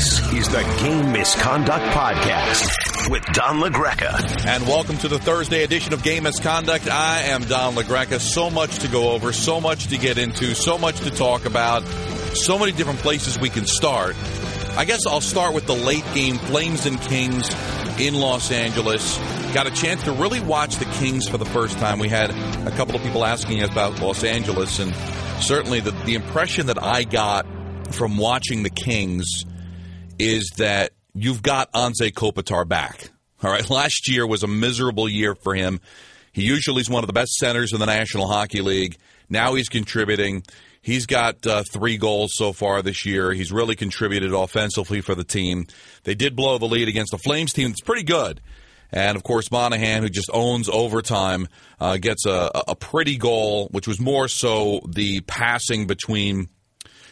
This is the Game Misconduct Podcast with Don LaGreca. And welcome to the Thursday edition of Game Misconduct. I am Don LaGreca. So much to go over, so much to get into, so much to talk about, so many different places we can start. I guess I'll start with the late game Flames and Kings in Los Angeles. Got a chance to really watch the Kings for the first time. We had a couple of people asking about Los Angeles, and certainly the, the impression that I got from watching the Kings is that you've got Anze Kopitar back. All right, last year was a miserable year for him. He usually is one of the best centers in the National Hockey League. Now he's contributing. He's got uh, three goals so far this year. He's really contributed offensively for the team. They did blow the lead against the Flames team. It's pretty good. And of course, Monahan, who just owns overtime, uh, gets a, a pretty goal, which was more so the passing between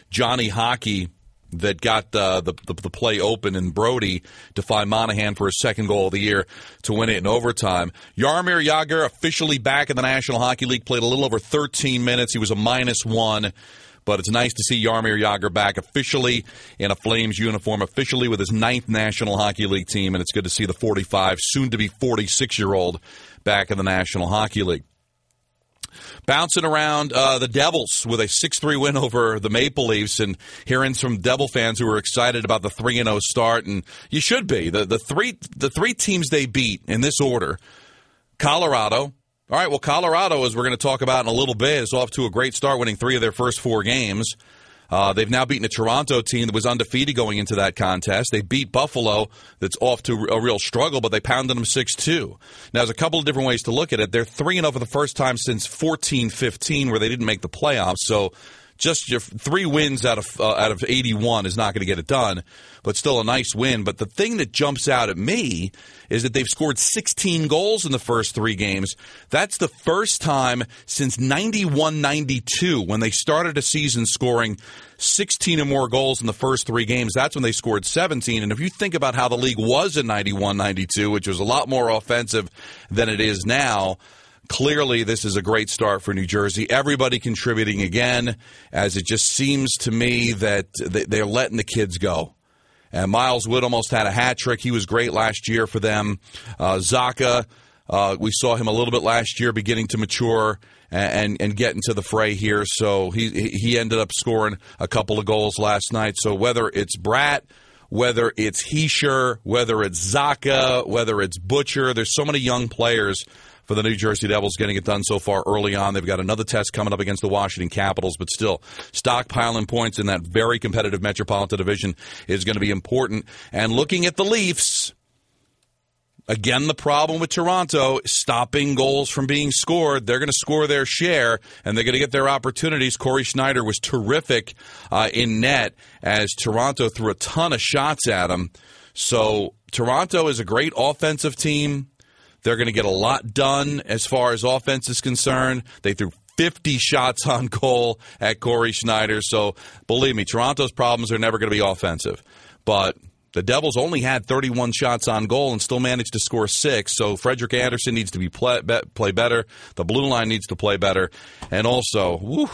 Johnny Hockey that got the, the, the play open in Brodie to find Monahan for his second goal of the year to win it in overtime. Jaromir Jagr officially back in the National Hockey League played a little over 13 minutes. He was a minus one. But it's nice to see Jaromir Jagr back officially in a Flames uniform, officially with his ninth National Hockey League team, and it's good to see the 45, soon to be 46 year old back in the National Hockey League. Bouncing around uh, the Devils with a 6 3 win over the Maple Leafs, and hearing some Devil fans who are excited about the 3 0 start, and you should be. The, the, three, the three teams they beat in this order Colorado. All right, well, Colorado, as we're going to talk about in a little bit, is off to a great start, winning three of their first four games. Uh, they've now beaten a Toronto team that was undefeated going into that contest. They beat Buffalo, that's off to a real struggle, but they pounded them 6 2. Now, there's a couple of different ways to look at it. They're 3 0 for the first time since 14 15, where they didn't make the playoffs. So just your three wins out of uh, out of 81 is not going to get it done, but still a nice win. But the thing that jumps out at me is that they've scored 16 goals in the first three games. That's the first time since 91-92 when they started a season scoring 16 or more goals in the first three games. That's when they scored 17. And if you think about how the league was in 91-92, which was a lot more offensive than it is now Clearly, this is a great start for New Jersey. Everybody contributing again, as it just seems to me that they're letting the kids go. And Miles Wood almost had a hat trick. He was great last year for them. Uh, Zacha, uh, we saw him a little bit last year, beginning to mature and, and, and get into the fray here. So he he ended up scoring a couple of goals last night. So whether it's Bratt, whether it's Hischier, whether it's Zacha, whether it's Butcher, there's so many young players for the New Jersey Devils getting it done so far early on. They've got another test coming up against the Washington Capitals, but still, stockpiling points in that very competitive Metropolitan Division is going to be important. And looking at the Leafs, Again, the problem with Toronto stopping goals from being scored. They're going to score their share and they're going to get their opportunities. Cory Schneider was terrific uh, in net as Toronto threw a ton of shots at him. So Toronto is a great offensive team. They're going to get a lot done as far as offense is concerned. They threw 50 shots on goal at Cory Schneider. So believe me, Toronto's problems are never going to be offensive. But the Devils only had 31 shots on goal and still managed to score six. So Frederik Andersen needs to be play, play better. The blue line needs to play better. And also,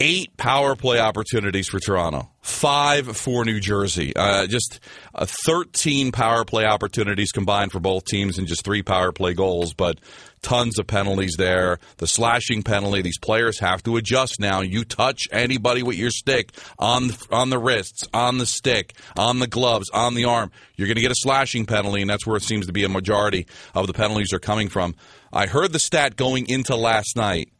eight power play opportunities for Toronto, five for New Jersey. Uh, just uh, 13 power play opportunities combined for both teams and just three power play goals, but tons of penalties there. The slashing penalty, these players have to adjust now. You touch anybody with your stick on, on the wrists, on the stick, on the gloves, on the arm, you're going to get a slashing penalty, and that's where it seems to be a majority of the penalties are coming from. I heard the stat going into last night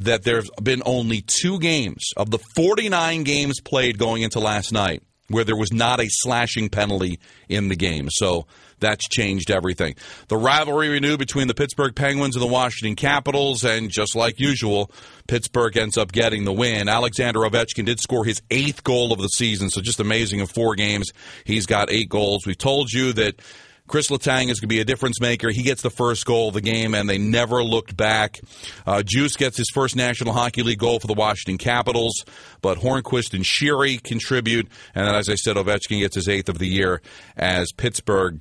that there's been only two games of the 49 games played going into last night where there was not a slashing penalty in the game. So that's changed everything. The rivalry renewed between the Pittsburgh Penguins and the Washington Capitals, and just like usual, Pittsburgh ends up getting the win. Alexander Ovechkin did score his eighth goal of the season, so just amazing in four games. He's got eight goals. We've told you that Chris Letang is going to be a difference maker. He gets the first goal of the game, and they never looked back. Uh, Djoos gets his first National Hockey League goal for the Washington Capitals, but Hornqvist and Sheary contribute. And then, as I said, Ovechkin gets his eighth of the year as Pittsburgh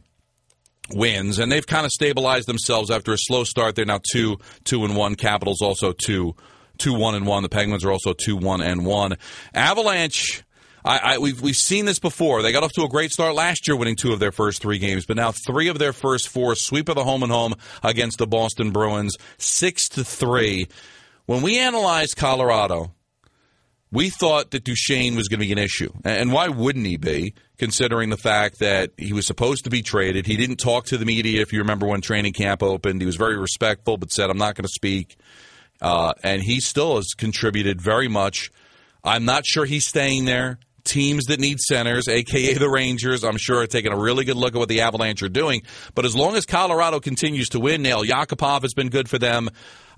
wins, and they've kind of stabilized themselves after a slow start. They're now two, two and one. Capitals also two, two one and one. The Penguins are also two one and one. Avalanche I, I, we've we've seen this before. They got off to a great start last year, winning two of their first three games, but now three of their first four sweep of the home and home against the Boston Bruins, six to three. When we analyzed Colorado, we thought that Duchene was going to be an issue, and why wouldn't he be? Considering the fact that he was supposed to be traded, he didn't talk to the media. If you remember when training camp opened, he was very respectful, but said, "I'm not going to speak." Uh, and he still has contributed very much. I'm not sure he's staying there teams that need centers, aka the Rangers, I'm sure are taking a really good look at what the Avalanche are doing. But as long as Colorado continues to win, Nail Yakupov has been good for them.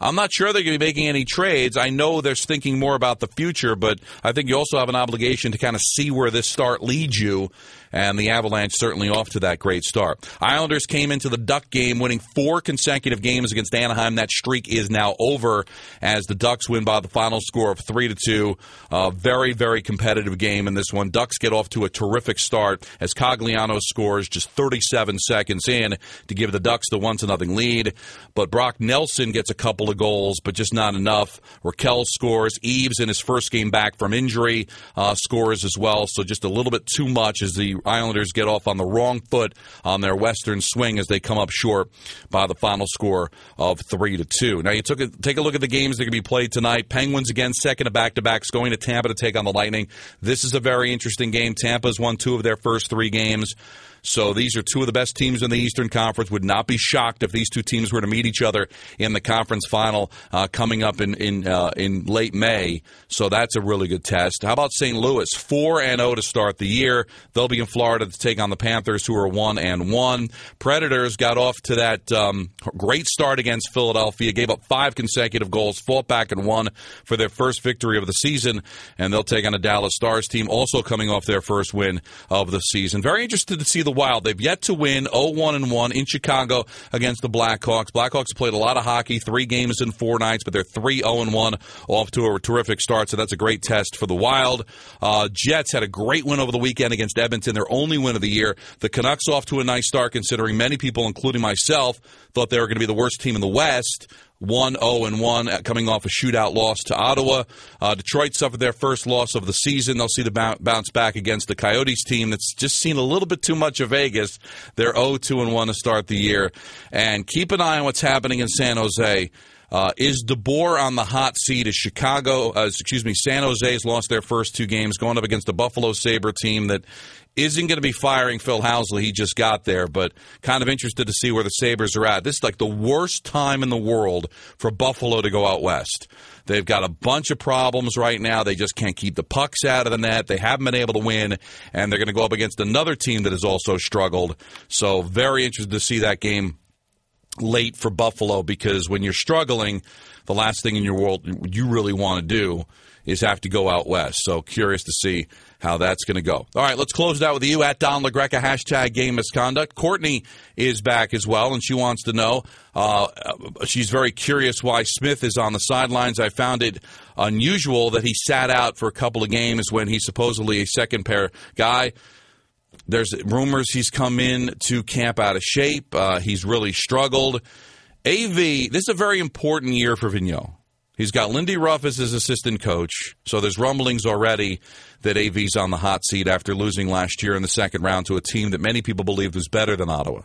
I'm not sure they're going to be making any trades. I know they're thinking more about the future, but I think you also have an obligation to kind of see where this start leads you and the Avalanche certainly off to that great start. Islanders came into the Duck game winning four consecutive games against Anaheim. That streak is now over as the Ducks win by the final score of three to two. A very very competitive game in this one. Ducks get off to a terrific start as Cogliano scores just 37 seconds in to give the Ducks the one to nothing lead. But Brock Nelson gets a couple of goals, but just not enough. Rakell scores. Eaves in his first game back from injury uh, scores as well. So just a little bit too much as the Islanders get off on the wrong foot on their western swing as they come up short by the final score of three to two. Now you took a, take a look at the games that to be played tonight. Penguins again, second of back to backs, going to Tampa to take on the Lightning. This is a very interesting game. Tampa's won two of their first three games. So these are two of the best teams in the Eastern Conference. Would not be shocked if these two teams were to meet each other in the conference final uh, coming up in in uh, in late May. So that's a really good test. How about St. Louis? Four and zero oh to start the year. They'll be in Florida to take on the Panthers, who are one and one. Predators got off to that um, great start against Philadelphia. Gave up five consecutive goals, fought back and won for their first victory of the season, and they'll take on a Dallas Stars team also coming off their first win of the season. Very interested to see the Wild. They've yet to win 0-1 and 1 in Chicago against the Blackhawks. Blackhawks played a lot of hockey, three games in four nights, but they're 3-0 and 1 off to a terrific start. So that's a great test for the Wild. Uh, Jets had a great win over the weekend against Edmonton, their only win of the year. The Canucks off to a nice start, considering many people, including myself, thought they were going to be the worst team in the West. 1 0 and 1 uh, coming off a shootout loss to Ottawa. Uh, Detroit suffered their first loss of the season. They'll see the bounce back against the Coyotes team that's just seen a little bit too much of Vegas. They're 0 2 and 1 to start the year. And keep an eye on what's happening in San Jose. Uh, is DeBoer on the hot seat? Is Chicago, uh, excuse me, San Jose's lost their first two games going up against the Buffalo Sabre team that isn't going to be firing Phil Housley. He just got there, but kind of interested to see where the Sabres are at. This is like the worst time in the world for Buffalo to go out west. They've got a bunch of problems right now. They just can't keep the pucks out of the net. They haven't been able to win, and they're going to go up against another team that has also struggled. So, very interested to see that game late for Buffalo because when you're struggling, the last thing in your world you really want to do is have to go out west. So curious to see how that's going to go. All right, let's close it out with you at Don LaGreca, hashtag game misconduct. Courtney is back as well, and she wants to know. Uh, she's very curious why Smith is on the sidelines. I found it unusual that he sat out for a couple of games when he's supposedly a second pair guy. There's rumors he's come in to camp out of shape. Uh, he's really struggled. AV, this is a very important year for Vigneault. He's got Lindy Ruff as his assistant coach, so there's rumblings already that AV's on the hot seat after losing last year in the second round to a team that many people believed was better than Ottawa.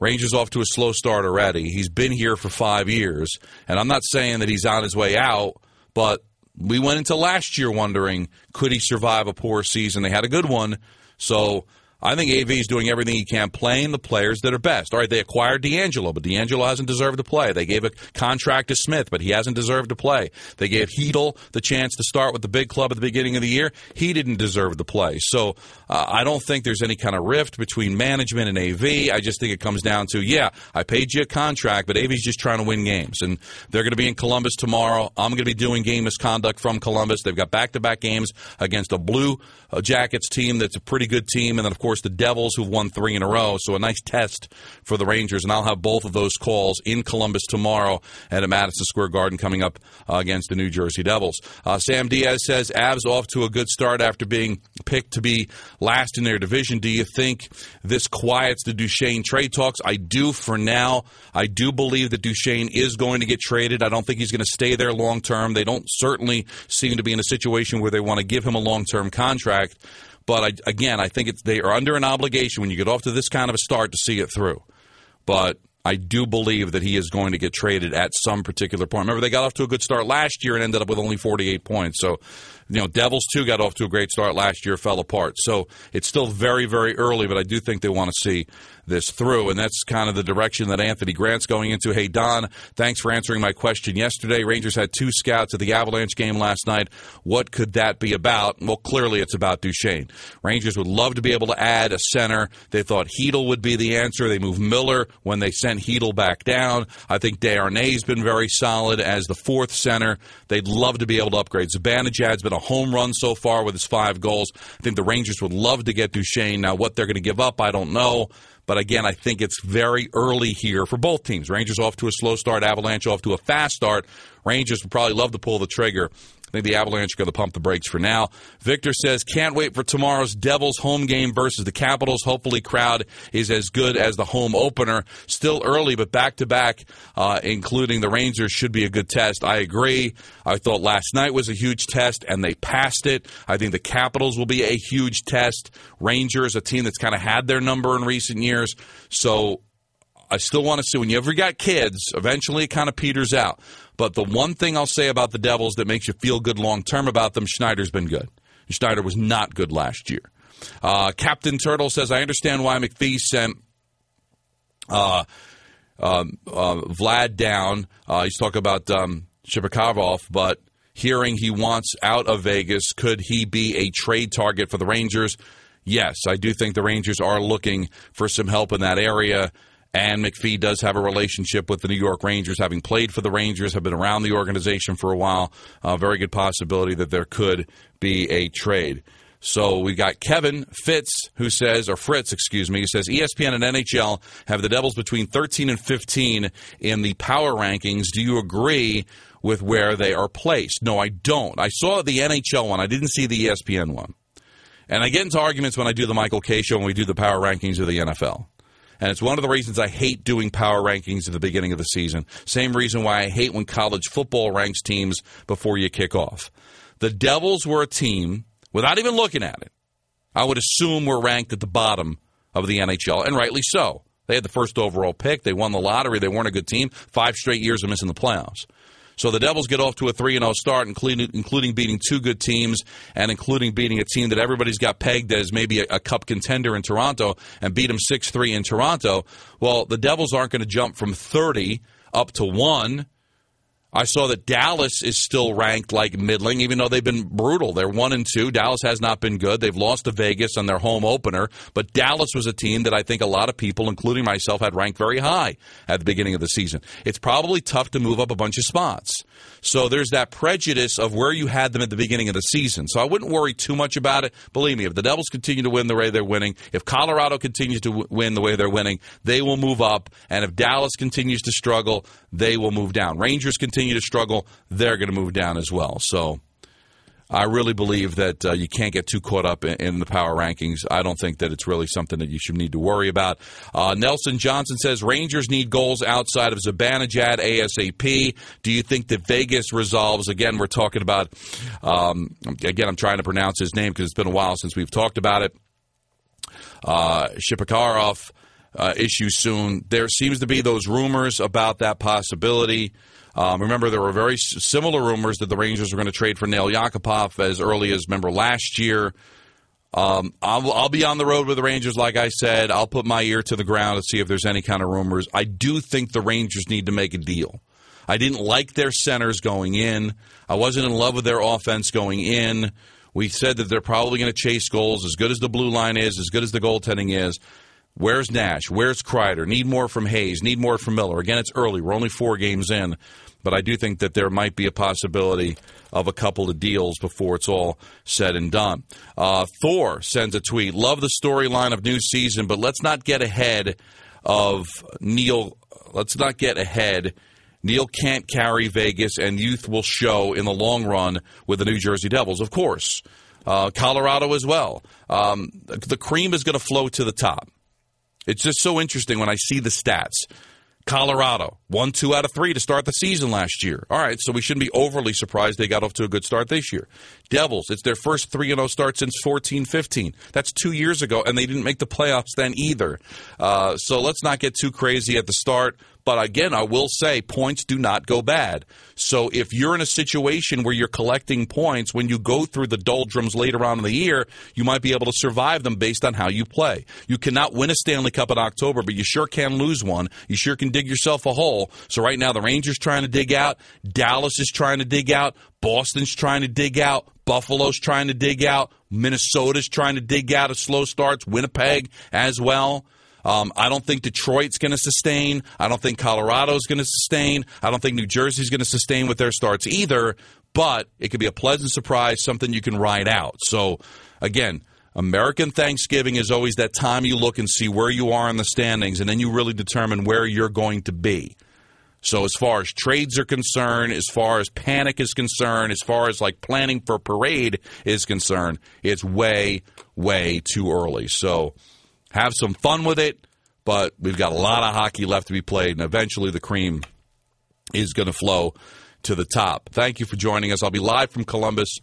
Rangers off to a slow start already. He's been here for five years, and I'm not saying that he's on his way out, but we went into last year wondering could he survive a poor season. They had a good one, so I think AV is doing everything he can, playing the players that are best. All right, they acquired DeAngelo, but DeAngelo hasn't deserved to play. They gave a contract to Smith, but he hasn't deserved to play. They gave Chytil the chance to start with the big club at the beginning of the year. He didn't deserve to play. So uh, I don't think there's any kind of rift between management and AV. I just think it comes down to, yeah, I paid you a contract, but AV's just trying to win games. And they're going to be in Columbus tomorrow. I'm going to be doing game misconduct from Columbus. They've got back to back games against a Blue uh, Jackets team that's a pretty good team. And then, of course, course, the Devils, who've won three in a row. So a nice test for the Rangers. And I'll have both of those calls in Columbus tomorrow at Madison Square Garden coming up uh, against the New Jersey Devils. Uh, Sam Diaz says Avs off to a good start after being picked to be last in their division. Do you think this quiets the Duchene trade talks? I do for now. I do believe that Duchene is going to get traded. I don't think he's going to stay there long term. They don't certainly seem to be in a situation where they want to give him a long term contract. But I, again, I think they are under an obligation when you get off to this kind of a start to see it through. But I do believe that he is going to get traded at some particular point. Remember, they got off to a good start last year and ended up with only 48 points. So, you know, Devils too got off to a great start last year, fell apart. So it's still very, very early, but I do think they want to see this through. And that's kind of the direction that Anthony Grant's going into. Hey, Don, thanks for answering my question yesterday. Rangers had two scouts at the Avalanche game last night. What could that be about? Well, clearly it's about Duchene. Rangers would love to be able to add a center. They thought Chytil would be the answer. They moved Miller when they sent Chytil back down. I think Desharnais been very solid as the fourth center. They'd love to be able to upgrade. Zibanejad's been a home run so far with his five goals. I think the Rangers would love to get Duchene. Now, what they're going to give up, I don't know. But again, I think it's very early here for both teams. Rangers off to a slow start, Avalanche off to a fast start. Rangers would probably love to pull the trigger think the Avalanche are going to pump the brakes for now. Victor says, can't wait for tomorrow's Devils home game versus the Capitals. Hopefully, crowd is as good as the home opener. Still early, but back to back, including the Rangers, should be a good test. I agree. I thought last night was a huge test, and they passed it. I think the Capitals will be a huge test. Rangers, a team that's kind of had their number in recent years. So I still want to see when you ever got kids, eventually it kind of peters out. But the one thing I'll say about the Devils that makes you feel good long term about them, Schneider's been good. Schneider was not good last year. Uh, Captain Turtle says, I understand why McPhee sent uh, uh, Vlad down. Uh, he's talking about um, but hearing he wants out of Vegas, could he be a trade target for the Rangers? Yes, I do think the Rangers are looking for some help in that area. And McPhee does have a relationship with the New York Rangers, having played for the Rangers, have been around the organization for a while. A very good possibility that there could be a trade. So we got Kevin Fitz who says, or Fritz, excuse me, who says ESPN and NHL have the Devils between 13 and 15 in the power rankings. Do you agree with where they are placed? No, I don't. I saw the NHL one. I didn't see the ESPN one. And I get into arguments when I do the Michael Kay show and we do the power rankings of the NFL. And it's one of the reasons I hate doing power rankings at the beginning of the season. Same reason why I hate when college football ranks teams before you kick off. The Devils were a team, without even looking at it, I would assume were ranked at the bottom of the NHL, and rightly so. They had the first overall pick. They won the lottery. They weren't a good team. Five straight years of missing the playoffs. So the Devils get off to a 3 0 start, including, including beating two good teams and including beating a team that everybody's got pegged as maybe a, a cup contender in Toronto and beat them 6 3 in Toronto. Well, the Devils aren't going to jump from 30 up to 1 I saw that Dallas is still ranked like middling, even though they've been brutal. They're one and two. Dallas has not been good. They've lost to Vegas on their home opener, but Dallas was a team that I think a lot of people, including myself, had ranked very high at the beginning of the season. It's probably tough to move up a bunch of spots. So there's that prejudice of where you had them at the beginning of the season. So I wouldn't worry too much about it. Believe me, if the Devils continue to win the way they're winning, if Colorado continues to win the way they're winning, they will move up. And if Dallas continues to struggle, they will move down. Rangers continue to struggle, they're going to move down as well. So I really believe that uh, you can't get too caught up in, in, the power rankings. I don't think that it's really something that you should need to worry about. Uh, Nelson Johnson says Rangers need goals outside of Zibanejad ASAP. Do you think that Vegas resolves? Again, we're talking about. Um, again, I'm trying to pronounce his name because it's been a while since we've talked about it. Uh, Shipakarov uh, issue soon. There seems to be those rumors about that possibility. Um, remember, there were very similar rumors that the Rangers were going to trade for Nail Yakupov as early as, remember, last year. Um, I'll, I'll, be on the road with the Rangers, like I said. I'll put my ear to the ground to see if there's any kind of rumors. I do think the Rangers need to make a deal. I didn't like their centers going in. I wasn't in love with their offense going in. We said that they're probably going to chase goals as good as the blue line is, as good as the goaltending is. Where's Nash? Where's Kreider? Need more from Hayes. Need more from Miller. Again, it's early. We're only four games in. but I do think that there might be a possibility of a couple of deals before it's all said and done. Uh, Thor sends a tweet Love the storyline of new season, but let's not get ahead of Neil. Let's not get ahead. Neal can't carry Vegas, and youth will show in the long run with the New Jersey Devils, of course. Uh, Colorado as well. Um, the cream is going to flow to the top. It's just so interesting when I see the stats. Colorado, one, two out of three to start the season last year. All right, so we shouldn't be overly surprised they got off to a good start this year. Devils, it's their first 3 0 start since 14 15. That's two years ago, and they didn't make the playoffs then either. Uh, so let's not get too crazy at the start. But again, I will say points do not go bad. So if you're in a situation where you're collecting points when you go through the doldrums later on in the year, you might be able to survive them based on how you play. You cannot win a Stanley Cup in October, but you sure can lose one. You sure can dig yourself a hole. So right now the Rangers trying to dig out, Dallas is trying to dig out, Boston's trying to dig out, Buffalo's trying to dig out, Minnesota's trying to dig out of slow starts, Winnipeg as well. Um, I don't think Detroit's going to sustain. I don't think Colorado's going to sustain. I don't think New Jersey's going to sustain with their starts either. But it could be a pleasant surprise, something you can ride out. So, again, American Thanksgiving is always that time you look and see where you are in the standings, and then you really determine where you're going to be. So, as far as trades are concerned, as far as panic is concerned, as far as like planning for parade is concerned, it's way, way too early. So, have some fun with it, but we've got a lot of hockey left to be played, and eventually the cream is going to flow to the top. Thank you for joining us. I'll be live from Columbus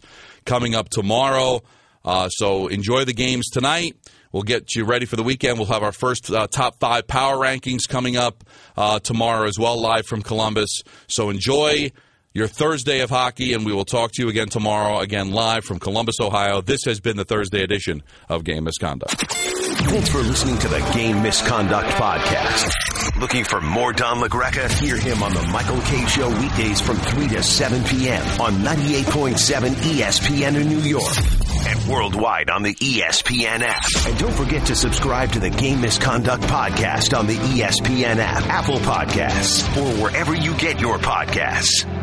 coming up tomorrow. Uh, so enjoy the games tonight. We'll get you ready for the weekend. We'll have our first uh, top five power rankings coming up uh, tomorrow as well, live from Columbus. So enjoy your Thursday of hockey, and we will talk to you again tomorrow, again live from Columbus, Ohio. This has been the Thursday edition of Game Misconduct. Thanks for listening to the Game Misconduct Podcast. Looking for more Don LaGreca? Hear him on the Michael Kay Show weekdays from 3 to 7 p.m. on 98.7 ESPN in New York and worldwide on the ESPN app. And don't forget to subscribe to the Game Misconduct Podcast on the ESPN app, Apple Podcasts, or wherever you get your podcasts.